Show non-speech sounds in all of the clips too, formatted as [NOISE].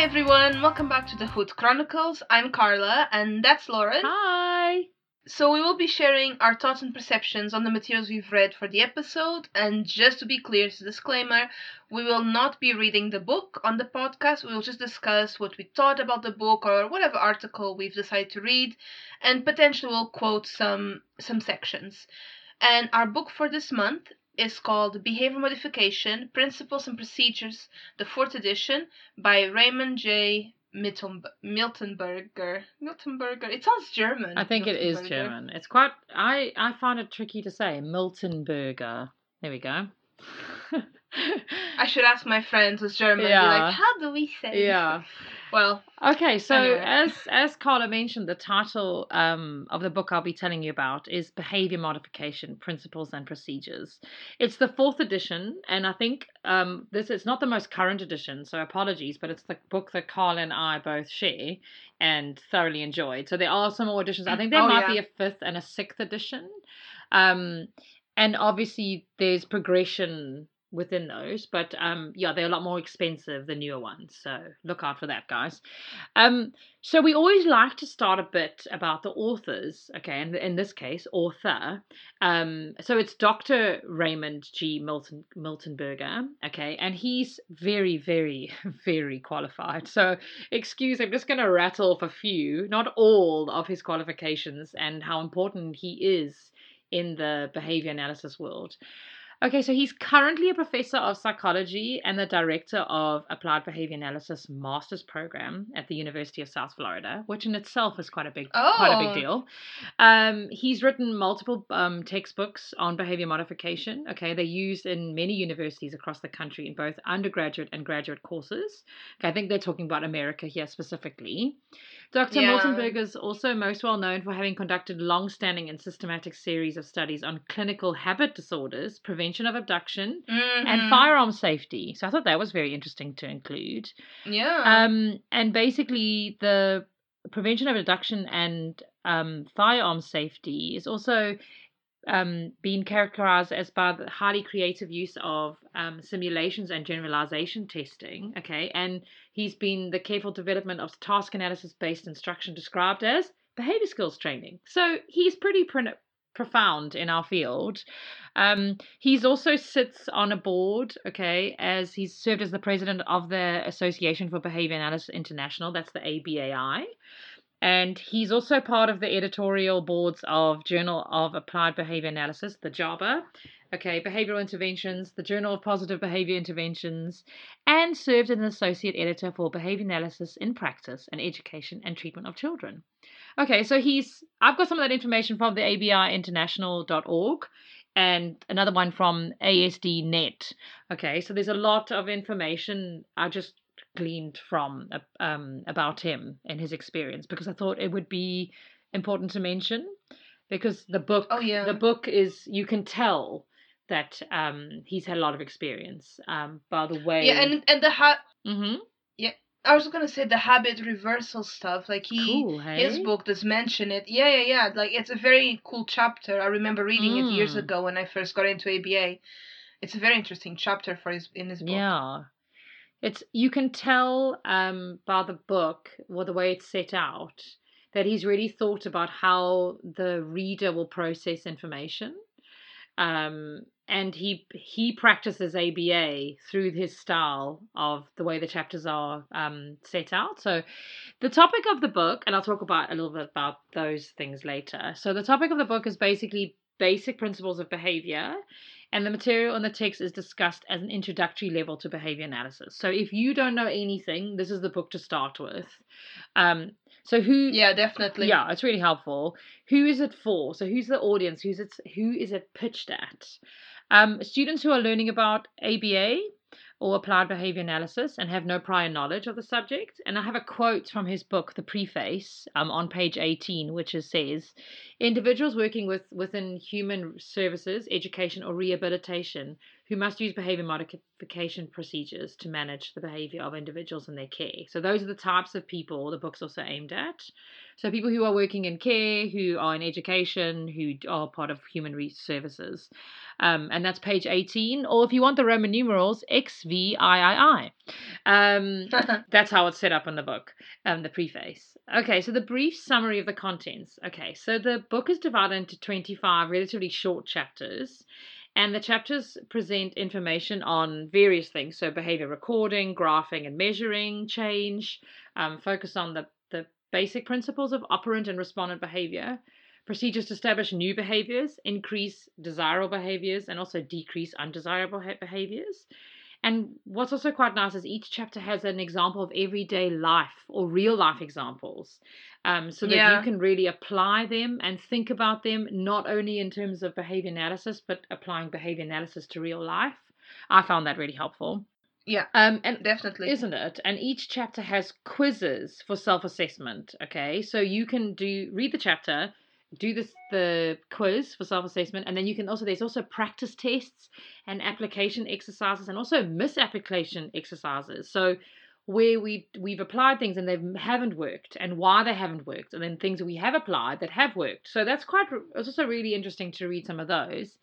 Hi everyone, welcome back to the Hood Chronicles. I'm Carla and that's Lauren. Hi. So we will be sharing our thoughts and perceptions on the materials we've read for the episode. And just to be clear, as a disclaimer, we will not be reading the book on the podcast. We will just discuss what we thought about the book or whatever article we've decided to read, and potentially we'll quote some some sections. And our book for this month is called Behavior Modification Principles and Procedures, the fourth edition by Raymond J. Milton, Miltenberger. Miltenberger. It sounds German. I think it is German. It's quite. I I find it tricky to say. Miltenberger. There we go. I should ask my friends who's German. Yeah. Be like, how do we say? yeah. Well, Okay, so Anyway. as as Carla mentioned, the title um, of the book I'll be telling you about is Behavior Modification: Principles and Procedures. It's the fourth edition, and I think um, this is not the most current edition, so apologies, but it's the book that Carla and I both share and thoroughly enjoyed. So there are some more editions. I think there Oh, might yeah. be a fifth and a sixth edition, um, and obviously there's progression within those but um yeah they're a lot more expensive than newer ones so look out for that guys. Um so we always like to start a bit about the authors okay and in this case author. Um so it's dr raymond g. Milton Miltenberger okay and he's very very [LAUGHS] very qualified. So excuse i'm just going to rattle off a few not all of his qualifications and how important he is in the behavior analysis world Okay, so he's currently a professor of psychology and the director of applied behavior analysis master's program at the University of South Florida, which in itself is quite a big quite a Oh. big deal. Um, he's written multiple um, textbooks on behavior modification. Okay, they're used in many universities across the country in both undergraduate and graduate courses. Okay, I think they're talking about America here specifically. Dr. Yeah. Miltenberg is also most well known for having conducted long standing and systematic series of studies on clinical habit disorders, prevention of abduction, mhm. and firearm safety. So I thought that was very interesting to include. Yeah. Um, and basically, the prevention of abduction and um, firearm safety is also um, being characterized as by the highly creative use of um, simulations and generalization testing. Okay, and he's been the careful development of task analysis based instruction described as behavior skills training. So he's pretty profound in our field. Um, he's also sits on a board, okay, as he's served as the president of the Association for Behavior Analysis International. That's the ABAI. And he's also part of the editorial boards of Journal of Applied Behavior Analysis, the JABA, okay, Behavioral Interventions, the Journal of Positive Behavior Interventions, and served as an associate editor for Behavior Analysis in Practice and Education and Treatment of Children. Okay, so he's I've got some of that information from the ABAInternational.org and another one from ASD.net. Okay, so there's a lot of information I just gleaned from um, about him and his experience because I thought it would be important to mention because the book Oh, yeah. the book is you can tell that um, he's had a lot of experience um, by the way yeah, and and the ha- hmm I was gonna say the habit reversal stuff. Like he, cool hey his book does mention it. Yeah, yeah, yeah. Like it's a very cool chapter. I remember reading it years Mm. ago when I first got into ABA. It's a very interesting chapter for his in his book. Yeah. It's you can tell um by the book or the way it's set out that he's really thought about how the reader will process information. Um and he he practices ABA through his style of the way the chapters are um, set out. So, the topic of the book, and I'll talk about a little bit about those things later. So, the topic of the book is basically basic principles of behavior, and the material in the text is discussed as an introductory level to behavior analysis. So, if you don't know anything, this is the book to start with. Um, so, who? Yeah, definitely. Yeah, it's really helpful. Who is it for? So who's the audience? Who's it? Who is it pitched at? Um, students who are learning about ABA or applied behavior analysis and have no prior knowledge of the subject. And I have a quote from his book, The Preface, um, on page 18, which is, says, individuals working with within human services, education, or rehabilitation who must use behavior modification procedures to manage the behavior of individuals in their care. So those are the types of people the book's also aimed at. So people who are working in care, who are in education, who are part of human resource services. Um, and that's page 18. Or if you want the Roman numerals, XVIII. Um, [LAUGHS] that's how it's set up in the book, um, the preface. Okay, so the brief summary of the contents. Okay, so the book is divided into 25 relatively short chapters. And the chapters present information on various things. So, behavior recording, graphing and measuring change, um, focus on the, the basic principles of operant and respondent behavior, procedures to establish new behaviors, increase desirable behaviors, and also decrease undesirable behaviors. And what's also quite nice is each chapter has an example of everyday life or real life examples um, so that Yeah. you can really apply them and think about them not only in terms of behavior analysis, but applying behavior analysis to real life. I found that really helpful. Yeah. Um, and Definitely. isn't it? And each chapter has quizzes for self-assessment. Okay, so you can do read the chapter, do this the quiz for self-assessment, and then you can also there's also practice tests and application exercises, and also misapplication exercises. So where we we've applied things and they haven't worked, and why they haven't worked, and then things that we have applied that have worked. So that's quite. It's also really interesting to read some of those.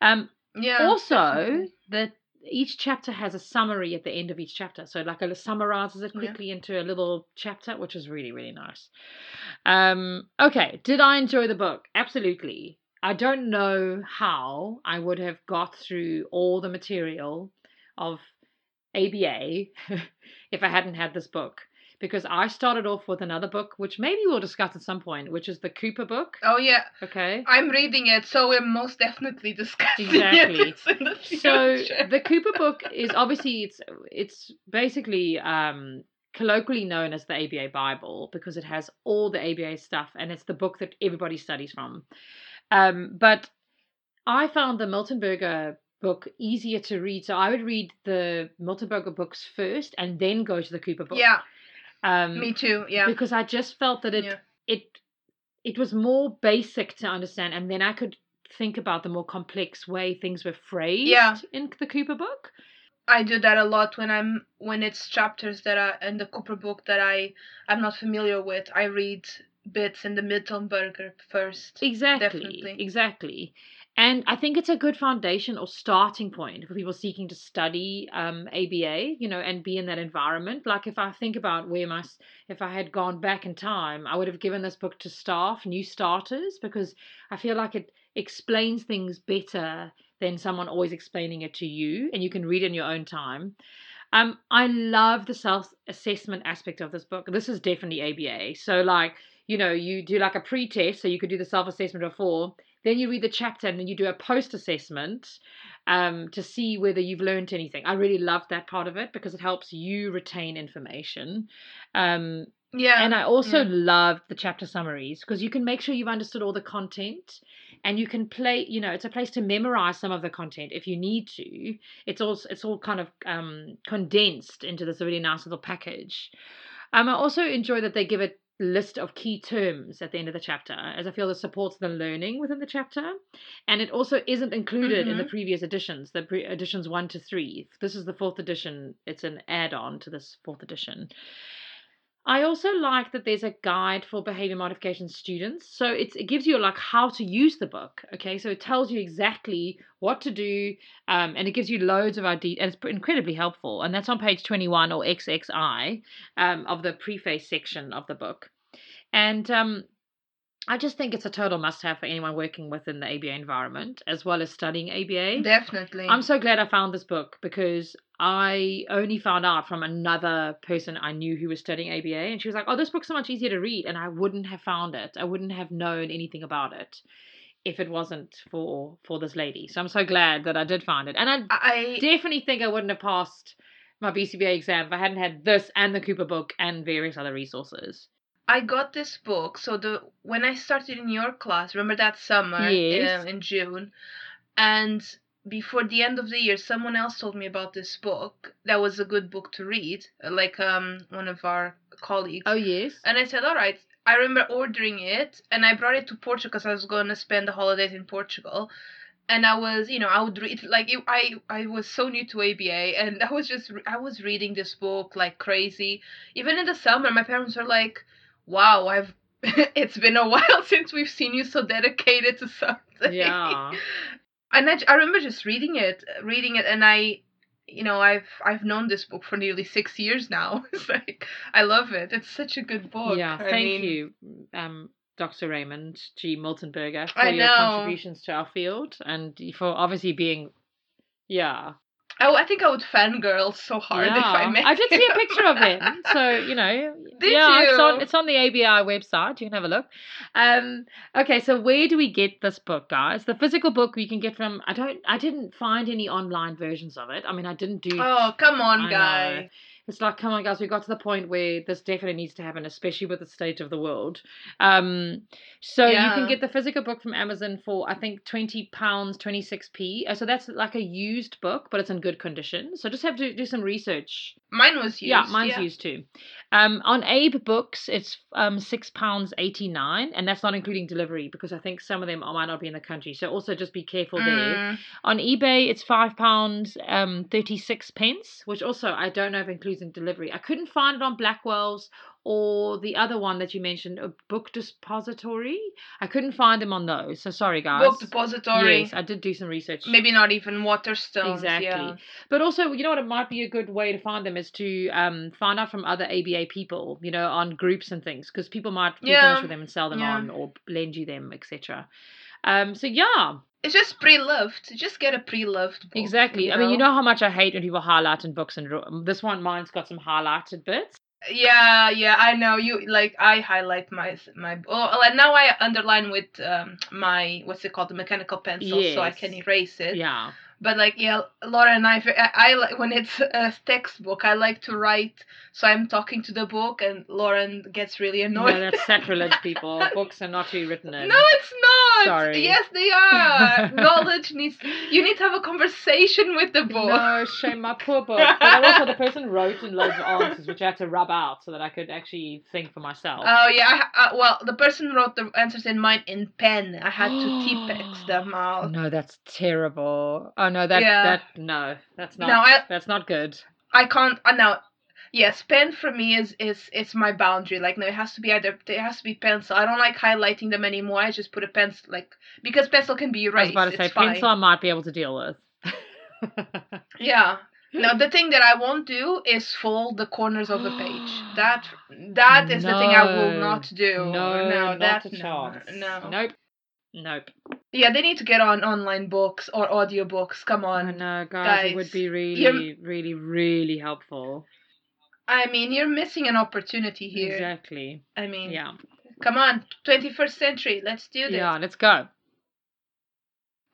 Um, yeah. also definitely. that each chapter has a summary at the end of each chapter. So like it summarizes it Yeah. quickly into a little chapter which is really really nice. Um okay did i enjoy the book? Absolutely. I don't know how i would have got through all the material of aba [LAUGHS] if i hadn't had this book because i started off with another book which maybe we'll discuss at some point which is the cooper book Oh yeah, okay I'm reading it, so we're most definitely discussing Exactly. [LAUGHS] the so the Cooper book is obviously it's it's basically um colloquially known as the ABA Bible because it has all the ABA stuff and it's the book that everybody studies from. Um, but I found the Miltenberger book easier to read, so I would read the Miltenberger books first and then go to the Cooper book. yeah, um, me too. Yeah, because I just felt that it Yeah. it it was more basic to understand, and then I could think about the more complex way things were phrased Yeah. in the Cooper book. I do that a lot when I'm when it's chapters that are in the Cooper book that I I'm not familiar with. I read bits in the Miltenberger first. Exactly, Definitely. exactly. And I think it's a good foundation or starting point for people seeking to study um, ABA, you know, and be in that environment. Like if I think about where my, if I had gone back in time, I would have given this book to staff, new starters, because I feel like it explains things better than someone always explaining it to you, and you can read in your own time. Um, I love the self-assessment aspect of this book. This is definitely ABA. So like, you know, you do like a pre-test, so you could do the self-assessment before, then you read the chapter and then you do a post-assessment um, to see whether you've learned anything. I really love that part of it because it helps you retain information. Um, Yeah, and I also yeah. love the chapter summaries because you can make sure you've understood all the content and you can play, you know, it's a place to memorize some of the content if you need to. It's all it's all kind of um, condensed into this really nice little package. Um, I also enjoy that they give a list of key terms at the end of the chapter, as I feel this supports the learning within the chapter. And it also isn't included in the Mhm. previous editions, the pre- editions one to three. This is the fourth edition. It's an add-on to this fourth edition. I also like that there's a guide for behavior modification students. So it's, it gives you like how to use the book. Okay, so it tells you exactly what to do, um, and it gives you loads of ideas, and it's incredibly helpful. And that's on page 21 or XXI um, of the preface section of the book. And um, I just think it's a total must-have for anyone working within the ABA environment as well as studying ABA. definitely. I'm so glad I found this book because I only found out from another person I knew who was studying ABA, and she was like, "Oh, this book's so much easier to read," and I wouldn't have found it. I wouldn't have known anything about it if it wasn't for for this lady. So I'm so glad that I did find it, and I I definitely think I wouldn't have passed my BCBA exam if I hadn't had this and the Cooper book and various other resources. I got this book. So the when I started in your class, remember that summer Yes. uh, in June, and before the end of the year, someone else told me about this book. That was a good book to read, like um one of our colleagues. Oh yes. And I said, all right. I remember ordering it, and I brought it to Portugal because I was going to spend the holidays in Portugal. and I was, you know, I would read like it, I I was so new to ABA, and I was just I was reading this book like crazy. Even in the summer, my parents were like, "Wow, I've [LAUGHS] it's been a while [LAUGHS] since we've seen you so dedicated to something." Yeah. [LAUGHS] and I remember just reading it, reading it, and I, you know, I've I've known this book for nearly six years now. [LAUGHS] It's like I love it. It's such a good book. Yeah, I thank mean, you, um, Dr. Raymond G. Miltenberger, for I your know. contributions to our field and for obviously being, yeah. Oh, I think I would fangirl so hard if I met. I did see a picture of him, [LAUGHS] so you know, Did yeah, it's on it's on the ABI website. You can have a look. Um, okay, so where do we get this book, guys? The physical book we can get from. I don't. I didn't find any online versions of it. I mean, I didn't do. Oh, come I on, know. It's like, come on, guys, we got to the point where this definitely needs to happen, especially with the state of the world. Um, so you can get the physical book from Amazon for I think twenty pounds, twenty six p. Uh, So that's like a used book, but it's in good condition. So just have to do some research. Mine was used. yeah, mine's used too. Um, on AbeBooks, it's um six pounds eighty nine, and that's not including delivery because I think some of them might not be in the country. So also just be careful there. Mm, On eBay, it's five pounds um thirty six pence, which also I don't know if includes in delivery. I couldn't find it on Blackwell's or the other one that you mentioned, a book depository. I couldn't find them on those. So sorry, guys. Book depository. Yes, I did do some research. Maybe not even Waterstones. Exactly. Yeah. But also, you know what? It might be a good way to find them is to um, find out from other ABA people, you know, on groups and things, because people might be Yeah. with them and sell them Yeah. on or lend you them, etc. Um, so yeah, It's just pre-loved. Just get a pre-loved book. exactly. you I mean, you know how much I hate when people highlight in books and this one, mine's got some highlighted bits. Yeah, yeah, I know. You like I highlight my my. Oh, and now I underline with um my what's it called the mechanical pencil, so I can erase it. Yeah. But like yeah, Laura and I, I, I like when it's a textbook, I like to write. So I'm talking to the book, and Lauren gets really annoyed. No, that's sacrilege, [LAUGHS] people. Books are not to be written in. No, it's not. Sorry. Yes, they are. [LAUGHS] Knowledge needs. You need to have a conversation with the book. No, shame my poor book. But also, the [LAUGHS] person wrote in loads of answers, which I had to rub out so that I could actually think for myself. Oh yeah. I, uh, well, the person wrote the answers in mine in pen. I had to [GASPS] Tipp-Ex them out. No, that's terrible. Oh no, that Yeah. that no, that's not No, I- that's not good. I can't. Uh, now, yes, pen for me is is is my boundary. Like, no, it has to be either. It has to be pencil. I don't like highlighting them anymore. I just put a pencil, like because pencil can be right. I was about to say fine. pencil I might be able to deal with. [LAUGHS] Yeah. Now the thing that I won't do is fold the corners of the page. [GASPS] That that is the thing I will not do. no, no, not that a no, chance. no. Nope. Nope. Yeah, they need to get on online books or audiobooks. Come I on. know, guys, it would guys, be you're- really, really, really helpful. I mean, you're missing an opportunity here. Exactly. I mean, Yeah. come on, 21st century. Let's do this. Yeah, let's go.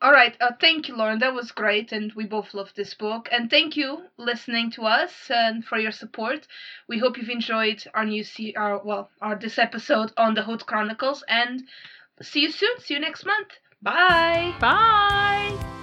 All right. Uh, thank you, Lauren. That was great, and we both love this book. And thank you listening to us and for your support. We hope you've enjoyed our new se- our well, our this episode on the Hood Chronicles. And see you soon. See you next month. Bye. Bye.